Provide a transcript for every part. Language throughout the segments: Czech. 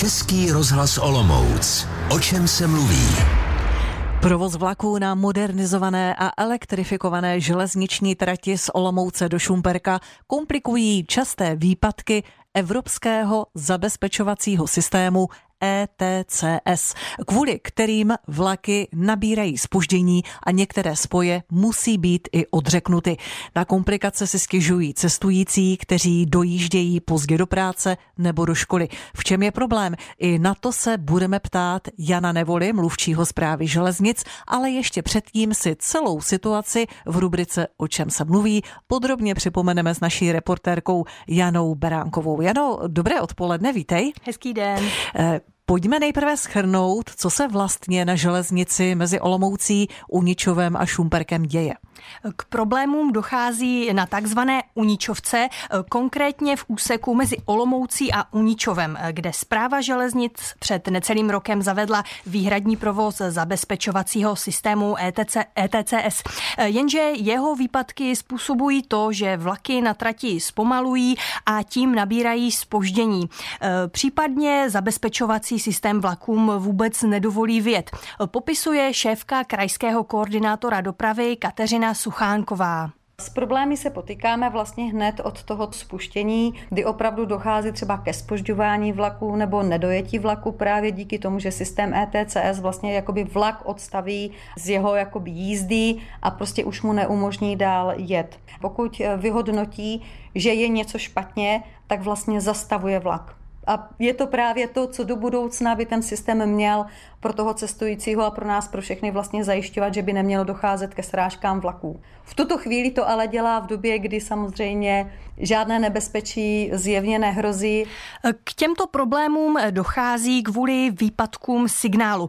Český rozhlas Olomouc. O čem se mluví? Provoz vlaků na modernizované a elektrifikované železniční trati z Olomouce do Šumperka komplikují časté výpadky evropského zabezpečovacího systému ETCS, kvůli kterým vlaky nabírají spoždění a některé spoje musí být i odřeknuty. Na komplikace si stěžují cestující, kteří dojíždějí pozdě do práce nebo do školy. V čem je problém? I na to se budeme ptát Jana Nevoli, mluvčího zprávy železnic, ale ještě předtím si celou situaci v rubrice O čem se mluví podrobně připomeneme s naší reportérkou Janou Beránkovou. Jano, dobré odpoledne, vítej. Hezký den. Pojďme nejprve schrnout, co se vlastně na železnici mezi Olomoucí, Uničovem a Šumperkem děje. K problémům dochází na takzvané Uničovce, konkrétně v úseku mezi Olomoucí a Uničovem, kde zpráva železnic před necelým rokem zavedla výhradní provoz zabezpečovacího systému ETC, ETCS. Jenže jeho výpadky způsobují to, že vlaky na trati zpomalují a tím nabírají spoždění. Případně zabezpečovací systém vlakům vůbec nedovolí vět. Popisuje šéfka krajského koordinátora dopravy Kateřina Kateřina Suchánková. S problémy se potýkáme vlastně hned od toho spuštění, kdy opravdu dochází třeba ke spožďování vlaku nebo nedojetí vlaku právě díky tomu, že systém ETCS vlastně jakoby vlak odstaví z jeho jakoby jízdy a prostě už mu neumožní dál jet. Pokud vyhodnotí, že je něco špatně, tak vlastně zastavuje vlak. A je to právě to, co do budoucna by ten systém měl pro toho cestujícího a pro nás, pro všechny vlastně zajišťovat, že by nemělo docházet ke srážkám vlaků. V tuto chvíli to ale dělá v době, kdy samozřejmě žádné nebezpečí zjevně nehrozí. K těmto problémům dochází kvůli výpadkům signálu.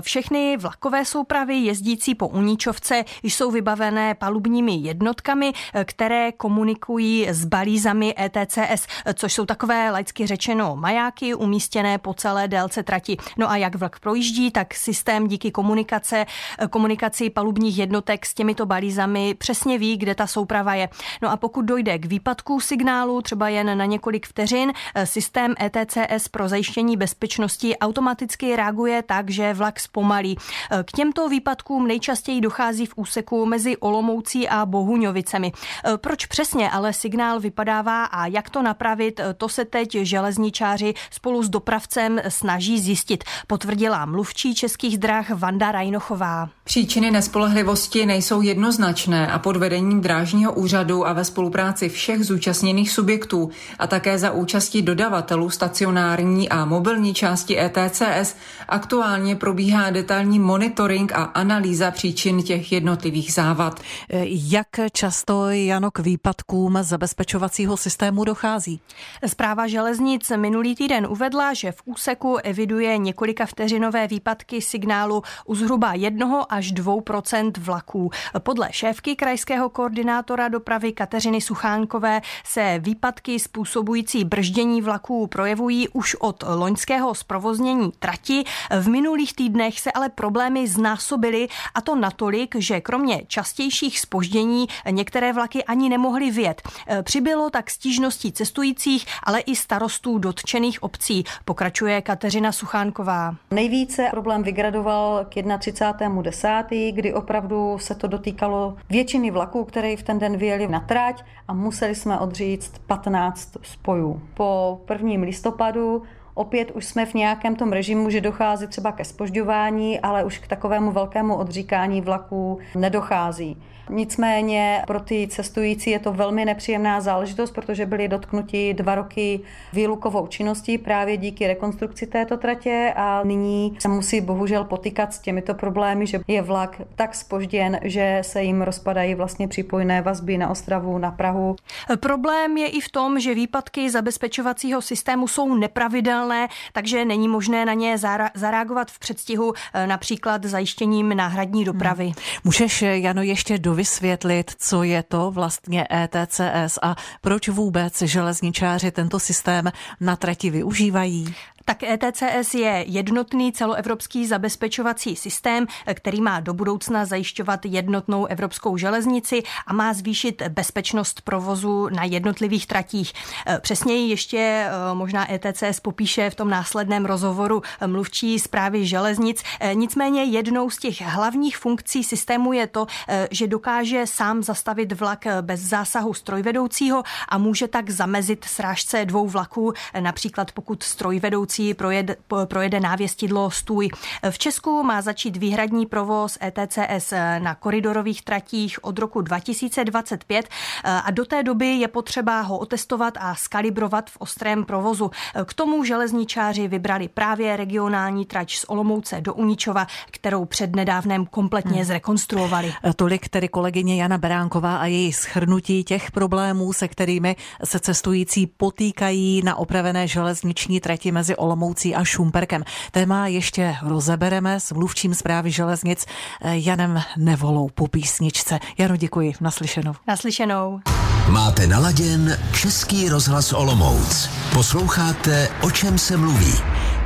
Všechny vlakové soupravy jezdící po Uníčovce jsou vybavené palubními jednotkami, které komunikují s balízami ETCS, což jsou takové laicky řečeno majáky umístěné po celé délce trati. No a jak vlak projíždí, tak systém díky komunikace, komunikaci palubních jednotek s těmito balízami přesně ví, kde ta souprava je. No a pokud dojde k výpadku signálu, třeba jen na několik vteřin, systém ETCS pro zajištění bezpečnosti automaticky reaguje tak, že vlak zpomalí. K těmto výpadkům nejčastěji dochází v úseku mezi Olomoucí a Bohuňovicemi. Proč přesně ale signál vypadává a jak to napravit, to se teď železničáři spolu s dopravcem snaží zjistit, potvrdila mluvčí českých drah Vanda Rajnochová. Příčiny nespolehlivosti nejsou jednoznačné a pod vedením drážního úřadu a ve spolupráci všech zúčastněných subjektů a také za účastí dodavatelů stacionární a mobilní části ETCS aktuálně probíhá detailní monitoring a analýza příčin těch jednotlivých závad. Jak často, Jano, k výpadkům zabezpečovacího systému dochází? Zpráva železnic minulý týden uvedla, že v úseku eviduje několika vteřinové výpadky signálu u zhruba jednoho až 2% vlaků. Podle šéfky krajského koordinátora dopravy Kateřiny Suchánkové se výpadky způsobující brždění vlaků projevují už od loňského zprovoznění trati. V minulých týdnech se ale problémy znásobily a to natolik, že kromě častějších spoždění některé vlaky ani nemohly vjet. Přibylo tak stížností cestujících, ale i starostů dotčených obcí, pokračuje Kateřina Suchánková. Nejvíce problém vygradoval k 31.10., kdy opravdu se to dotýkalo většiny vlaků, které v ten den vyjeli na trať a museli jsme odříct 15 spojů. Po 1. listopadu Opět už jsme v nějakém tom režimu, že dochází třeba ke spožďování, ale už k takovému velkému odříkání vlaků nedochází. Nicméně pro ty cestující je to velmi nepříjemná záležitost, protože byli dotknuti dva roky výlukovou činností právě díky rekonstrukci této tratě a nyní se musí bohužel potýkat s těmito problémy, že je vlak tak spožděn, že se jim rozpadají vlastně připojné vazby na Ostravu, na Prahu. Problém je i v tom, že výpadky zabezpečovacího systému jsou nepravidelné, takže není možné na ně zareagovat v předstihu například zajištěním náhradní dopravy. Hmm. Můžeš, Jano, ještě do vysvětlit, co je to vlastně ETCS a proč vůbec železničáři tento systém na trati využívají? Tak ETCS je jednotný celoevropský zabezpečovací systém, který má do budoucna zajišťovat jednotnou evropskou železnici a má zvýšit bezpečnost provozu na jednotlivých tratích. Přesněji ještě možná ETCS popíše v tom následném rozhovoru mluvčí zprávy železnic. Nicméně jednou z těch hlavních funkcí systému je to, že dokáže sám zastavit vlak bez zásahu strojvedoucího a může tak zamezit srážce dvou vlaků, například pokud strojvedoucí projede, projede návěstidlo stůj. V Česku má začít výhradní provoz ETCS na koridorových tratích od roku 2025 a do té doby je potřeba ho otestovat a skalibrovat v ostrém provozu. K tomu železničáři vybrali právě regionální trať z Olomouce do Uničova, kterou přednedávnem kompletně hmm. zrekonstruovali. Tolik tedy kolegyně Jana Beránková a její schrnutí těch problémů, se kterými se cestující potýkají na opravené železniční trati mezi Olomoucí a Šumperkem. Téma ještě rozebereme s mluvčím zprávy železnic eh, Janem Nevolou po písničce. Jano, děkuji. Naslyšenou. Naslyšenou. Máte naladěn Český rozhlas Olomouc. Posloucháte, o čem se mluví.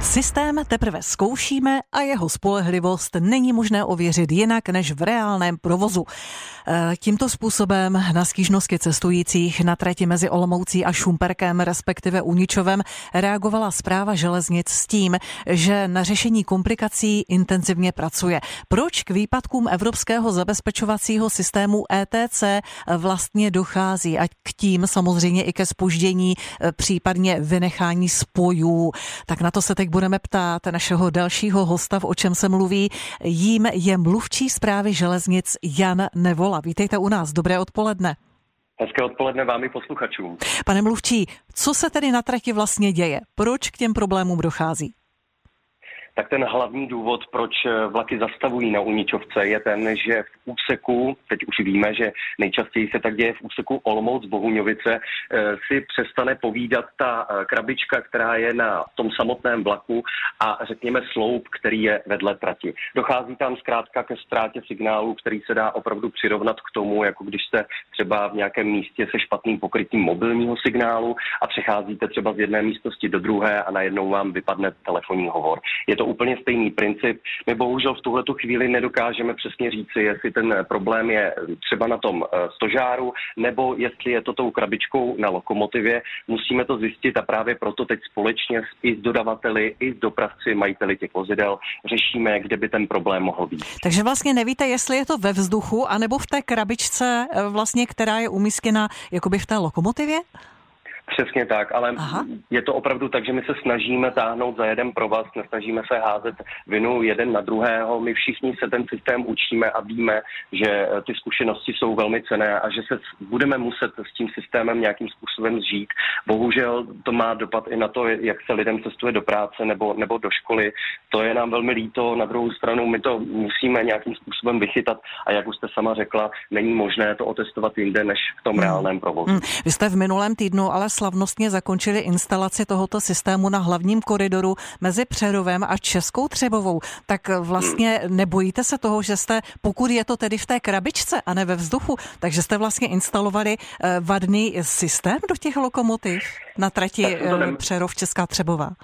Systém teprve zkoušíme a jeho spolehlivost není možné ověřit jinak než v reálném provozu. E, tímto způsobem na stížnosti cestujících na trati mezi Olomoucí a Šumperkem, respektive Uničovem, reagovala zpráva železnic s tím, že na řešení komplikací intenzivně pracuje. Proč k výpadkům evropského zabezpečovacího systému ETC vlastně dochází? A k tím samozřejmě i ke spoždění, e, případně vynechání spojů. Tak na to se teď budeme ptát našeho dalšího hosta, v o čem se mluví. Jím je mluvčí zprávy železnic Jan Nevola. Vítejte u nás. Dobré odpoledne. Hezké odpoledne vám i posluchačům. Pane mluvčí, co se tedy na trati vlastně děje? Proč k těm problémům dochází? Tak ten hlavní důvod, proč vlaky zastavují na Uničovce, je ten, že v úseku, teď už víme, že nejčastěji se tak děje v úseku Olomouc Bohuňovice, eh, si přestane povídat ta eh, krabička, která je na tom samotném vlaku a řekněme sloup, který je vedle trati. Dochází tam zkrátka ke ztrátě signálu, který se dá opravdu přirovnat k tomu, jako když jste třeba v nějakém místě se špatným pokrytím mobilního signálu a přecházíte třeba z jedné místnosti do druhé a najednou vám vypadne telefonní hovor. Je to úplně stejný princip. My bohužel v tuhle chvíli nedokážeme přesně říci, jestli ten problém je třeba na tom eh, stožáru, nebo jestli je to tou krabičkou na lokomotivě. Musíme to zjistit a právě proto teď společně i s dodavateli, i s dopravci, majiteli těch vozidel řešíme, kde by ten problém mohl být. Takže vlastně nevíte, jestli je to ve vzduchu, anebo v té krabičce, eh, vlastně, která je umístěna jakoby v té lokomotivě? Přesně tak, ale Aha. je to opravdu tak, že my se snažíme táhnout za jeden provaz, nesnažíme se házet vinu jeden na druhého. My všichni se ten systém učíme a víme, že eh, ty zkušenosti jsou velmi cené a že se budeme muset s tím systémem nějakým způsobem zžít. Bohužel to má dopad i na to, jak se lidem cestuje do práce nebo, nebo do školy. To je nám velmi líto. Na druhou stranu my to musíme nějakým způsobem vychytat a jak už jste sama řekla, není možné to otestovat jinde než v tom hmm. reálném provozu. Hmm. Vy jste v minulém týdnu ale slavnostně zakončili instalaci tohoto systému na hlavním koridoru mezi Přerovem a Českou Třebovou. Tak vlastně nebojíte se toho, že jste, pokud je to tedy v té krabičce a ne ve vzduchu, takže jste vlastně instalovali eh, vadný systém do těch lokomotiv na trati eh, Přerov Česká Třebová?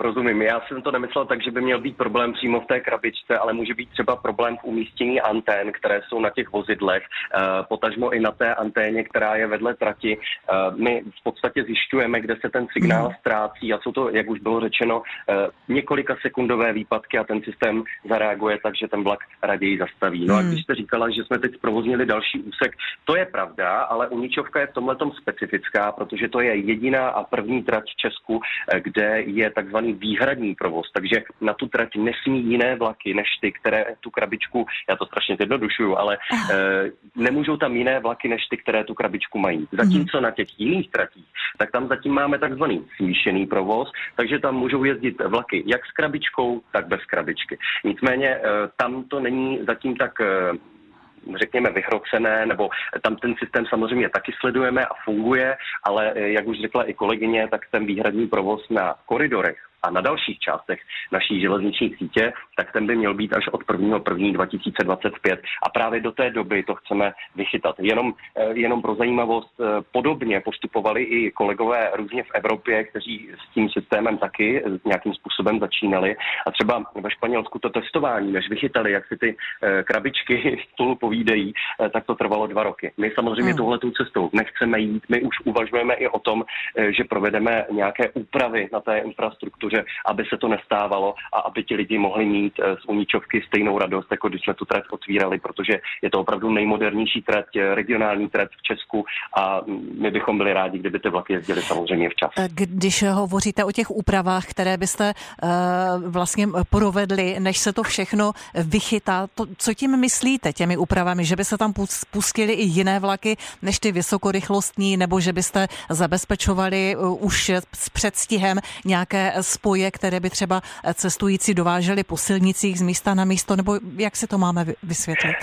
Rozumím. Já jsem to nemyslel tak, že by měl být problém přímo v té krabičce, ale může být třeba problém v umístění antén, které jsou na těch vozidlech, eh, potažmo i na té anténě, která je vedle trati. Eh, my v podstatě zjišťujeme, kde se ten signál hmm. ztrácí a jsou to, jak už bylo řečeno, eh, několika sekundové výpadky a ten systém zareaguje tak, že ten vlak raději zastaví. No a hmm. když jste říkala, že jsme teď zprovoznili další úsek, to je pravda, ale Uničovka je v tomhle specifická, protože to je jediná a první trať v Česku, kde je takzvaný takzvaný výhradní provoz, takže na tu trať nesmí jiné vlaky než ty, které tu krabičku, já to strašně zjednodušuju, ale e, nemůžou tam jiné vlaky než ty, které tu krabičku mají. Zatímco na těch jiných tratích, tak tam zatím máme takzvaný smíšený provoz, takže tam můžou jezdit vlaky jak s krabičkou, tak bez krabičky. Nicméně e, tam to není zatím tak e, řekněme, vyhrocené, nebo tam ten systém samozřejmě taky sledujeme a funguje, ale jak už řekla i kolegyně, tak ten výhradní provoz na koridorech a na dalších částech naší železniční sítě, tak ten by měl být až od 1. 1. 2025 a právě do té doby to chceme vychytat. Jenom, eh, jenom pro zajímavost, eh, podobně postupovali i kolegové různě v Evropě, kteří s tím systémem taky nějakým způsobem začínali. A třeba ve Španělsku to testování, než vychytali, jak si ty krabičky spolu povídají, tak to trvalo dva roky. My samozřejmě hmm. touhletou cestou nechceme jít. My už uvažujeme i o tom, že provedeme nějaké úpravy na té infrastruktuře, aby se to nestávalo a aby ti lidi mohli mít z Uníčovky stejnou radost, jako když jsme tu trať otvírali, protože je to opravdu nejmodernější trať, regionální trať v Česku a my bychom byli rádi, kdyby ty vlaky jezdily samozřejmě včas. Když hovoříte o těch úpravách, které byste vlastně provedli, než se to všechno vychytá, to, co tím myslíte těmi úpravami, že by se tam pustili i jiné vlaky než ty vysokorychlostní, nebo že byste zabezpečovali eh, už s předstihem nějaké spoje, které by třeba cestující dováželi po silnicích z místa na místo, nebo jak si to máme vysvětlit?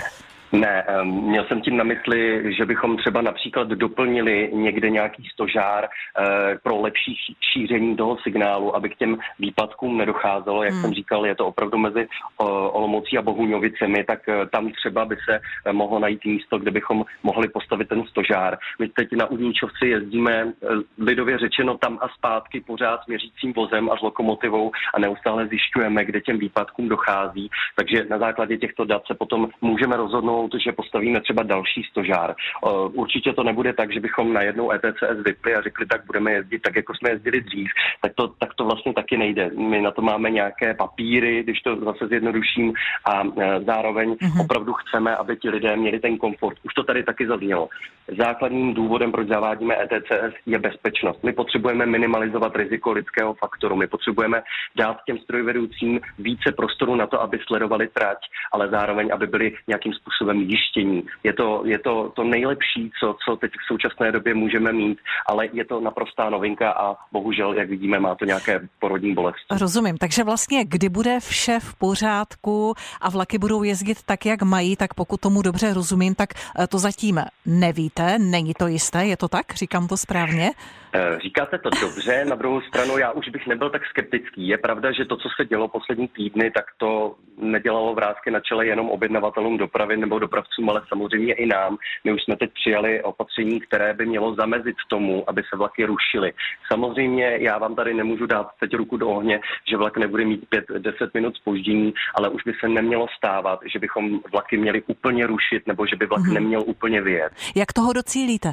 Ne, měl jsem tím na mysli, že bychom třeba například doplnili někde nějaký stožár eh, pro lepší šíření toho signálu, aby k těm výpadkům nedocházelo. Jak hmm. jsem říkal, je to opravdu mezi Olomoucí a Bohuňovicemi, tak eh, tam třeba by se eh, mohlo najít místo, kde bychom mohli postavit ten stožár. My teď na Udníčovci jezdíme lidově řečeno tam a zpátky pořád s měřícím vozem a s lokomotivou a neustále zjišťujeme, kde těm výpadkům dochází. Takže na základě těchto dat se potom můžeme rozhodnout rozhodnout, že postavíme třeba další stožár. Určitě to nebude tak, že bychom najednou ETCS vypli a řekli, tak budeme jezdit tak, jako jsme jezdili dřív. Tak to, tak to vlastně taky nejde. My na to máme nějaké papíry, když to zase zjednoduším, a e, zároveň mm-hmm. opravdu chceme, aby ti lidé měli ten komfort. Už to tady taky zaznělo. Základním důvodem, proč zavádíme ETCS, je bezpečnost. My potřebujeme minimalizovat riziko lidského faktoru. My potřebujeme dát těm strojvedoucím více prostoru na to, aby sledovali trať, ale zároveň, aby byli nějakým způsobem způsobem jištění. Je to, je to to nejlepší, co, co teď v současné době můžeme mít, ale je to naprostá novinka a bohužel, jak vidíme, má to nějaké porodní bolesti. Rozumím, takže vlastně kdy bude vše v pořádku a vlaky budou jezdit tak, jak mají, tak pokud tomu dobře rozumím, tak eh, to zatím nevíte, není to jisté, je to tak? Říkám to správně? Eh, říkáte to dobře, na druhou stranu já už bych nebyl tak skeptický. Je pravda, že to, co se dělo poslední týdny, tak to nedělalo vrázky na čele jenom objednavatelům dopravy nebo dopravcům, ale samozřejmě i nám. My už jsme teď přijali opatření, které by mělo zamezit tomu, aby se vlaky rušily. Samozřejmě já vám tady nemůžu dát teď ruku do ohně, že vlak nebude mít 5-10 minut spoždění, ale už by se nemělo stávat, že bychom vlaky měli úplně rušit nebo že by vlak mm-hmm. neměl úplně vyjet. Jak toho docílíte?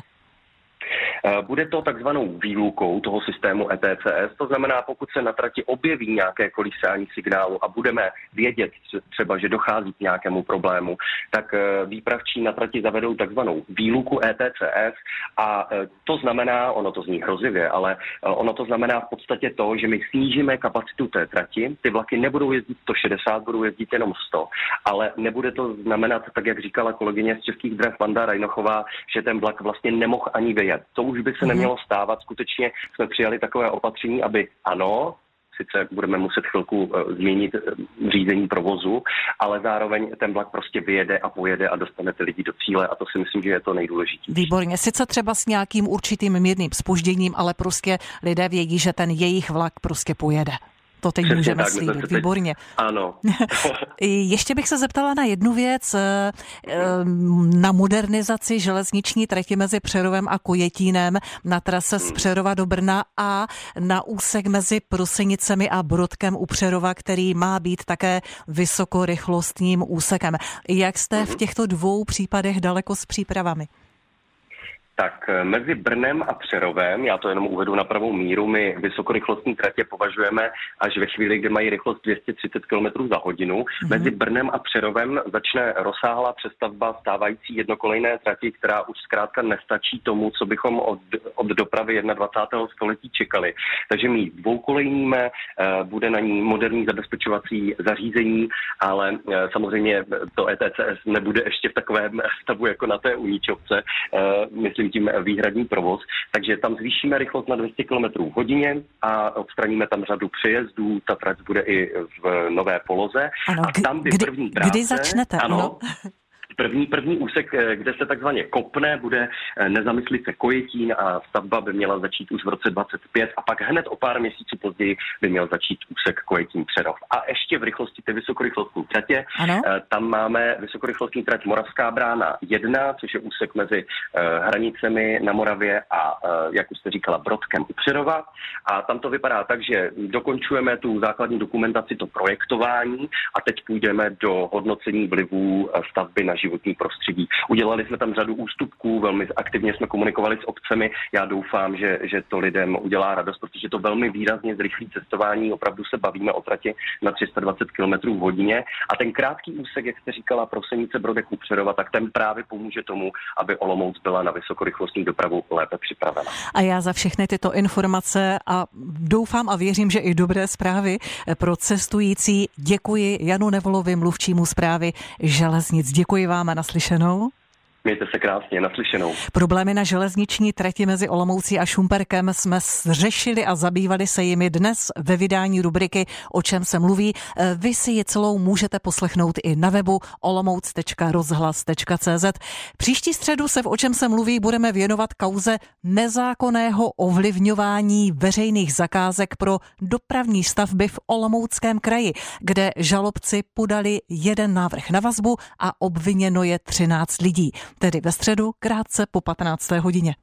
Eh, bude to takzvanou výlukou toho systému ETCS, to znamená, pokud se na trati objeví nějaké kolísání signálu a budeme vědět třeba, že dochází k nějakému problému, tak eh, výpravčí na trati zavedou takzvanou výluku ETCS a eh, to znamená, ono to zní hrozivě, ale ono to znamená v podstatě to, že my snížíme kapacitu té trati, ty vlaky nebudou jezdit 160, budou jezdit jenom 100, ale nebude to znamenat, tak jak říkala kolegyně z Českých drah Vanda Rajnochová, že ten vlak vlastně nemohl ani vyjet. To už by se mhm. nemělo stávat. Skutečně jsme přijali takové opatření, aby ano, sice budeme muset chvilku uh, změnit uh, řízení provozu, ale zároveň ten vlak prostě vyjede a pojede a dostane ty lidi do cíle a to si myslím, že je to nejdůležitější. Výborně, sice třeba s nějakým určitým mírným spožděním, ale prostě lidé vědí, že ten jejich vlak prostě pojede. To teď Přesně můžeme tak, slíbit, teď... výborně. Ano. Ještě bych se zeptala na jednu věc, eh, eh, na modernizaci železniční trati mezi Přerovem a Kojetínem na trase z hmm. Přerova do Brna a na úsek mezi Prosenicemi a Brodkem u Přerova, který má být také vysokorychlostním úsekem. Jak jste v hmm. těchto dvou případech daleko s přípravami? Tak eh, mezi Brnem a Přerovem, já to jenom uvedu na pravou míru, my vysokorychlostní tratě považujeme až ve chvíli, kdy mají rychlost 230 km za hodinu. Mm-hmm. Mezi Brnem a Přerovem začne rozsáhlá přestavba stávající jednokolejné trati, která už zkrátka nestačí tomu, co bychom od, od dopravy 21. století čekali. Takže my dvoukolejníme, eh, bude na ní moderní zabezpečovací zařízení, ale eh, samozřejmě to ETCS nebude ještě v takovém stavu jako na té Uníčovce. Myslím tím výhradní provoz, takže tam zvýšíme rychlost na 200 km v hodině a odstraníme tam řadu přejezdů, ta trať bude i v nové poloze. Ano, a tam by kdy, první práce, kdy začnete? Ano, ano První, první úsek, kde se takzvaně kopne, bude nezamyslice Kojetín a stavba by měla začít už v roce 25 a pak hned o pár měsíců později by měl začít úsek Kojetín Přerov. A ještě v rychlosti ty vysokorychlostní tratě. Ano? Tam máme vysokorychlostní trať Moravská brána 1, což je úsek mezi hranicemi na Moravě a, jak už jste říkala, Brodkem u Přerova. A tam to vypadá tak, že dokončujeme tu základní dokumentaci, to projektování a teď půjdeme do hodnocení vlivů stavby na životní prostředí. Udělali jsme tam řadu ústupků, velmi aktivně jsme komunikovali s obcemi. Já doufám, že, že to lidem udělá radost, protože to velmi výrazně zrychlí cestování. Opravdu se bavíme o trati na 320 km v hodině. A ten krátký úsek, jak jste říkala, Prosenice Brodek Přerova, tak ten právě pomůže tomu, aby Olomouc byla na vysokorychlostní dopravu lépe připravena. A já za všechny tyto informace a doufám a věřím, že i dobré zprávy pro cestující děkuji Janu Nevolovi, mluvčímu zprávy železnic. Děkuji vám a naslyšenou. Mějte se krásně, naslyšenou. Problémy na železniční trati mezi Olomoucí a Šumperkem jsme řešili a zabývali se jimi dnes ve vydání rubriky O čem se mluví. Vy si ji celou můžete poslechnout i na webu olomouc.rozhlas.cz. Příští středu se v O čem se mluví budeme věnovat kauze nezákonného ovlivňování veřejných zakázek pro dopravní stavby v Olomouckém kraji, kde žalobci podali jeden návrh na vazbu a obviněno je 13 lidí tedy ve středu krátce po 15. hodině.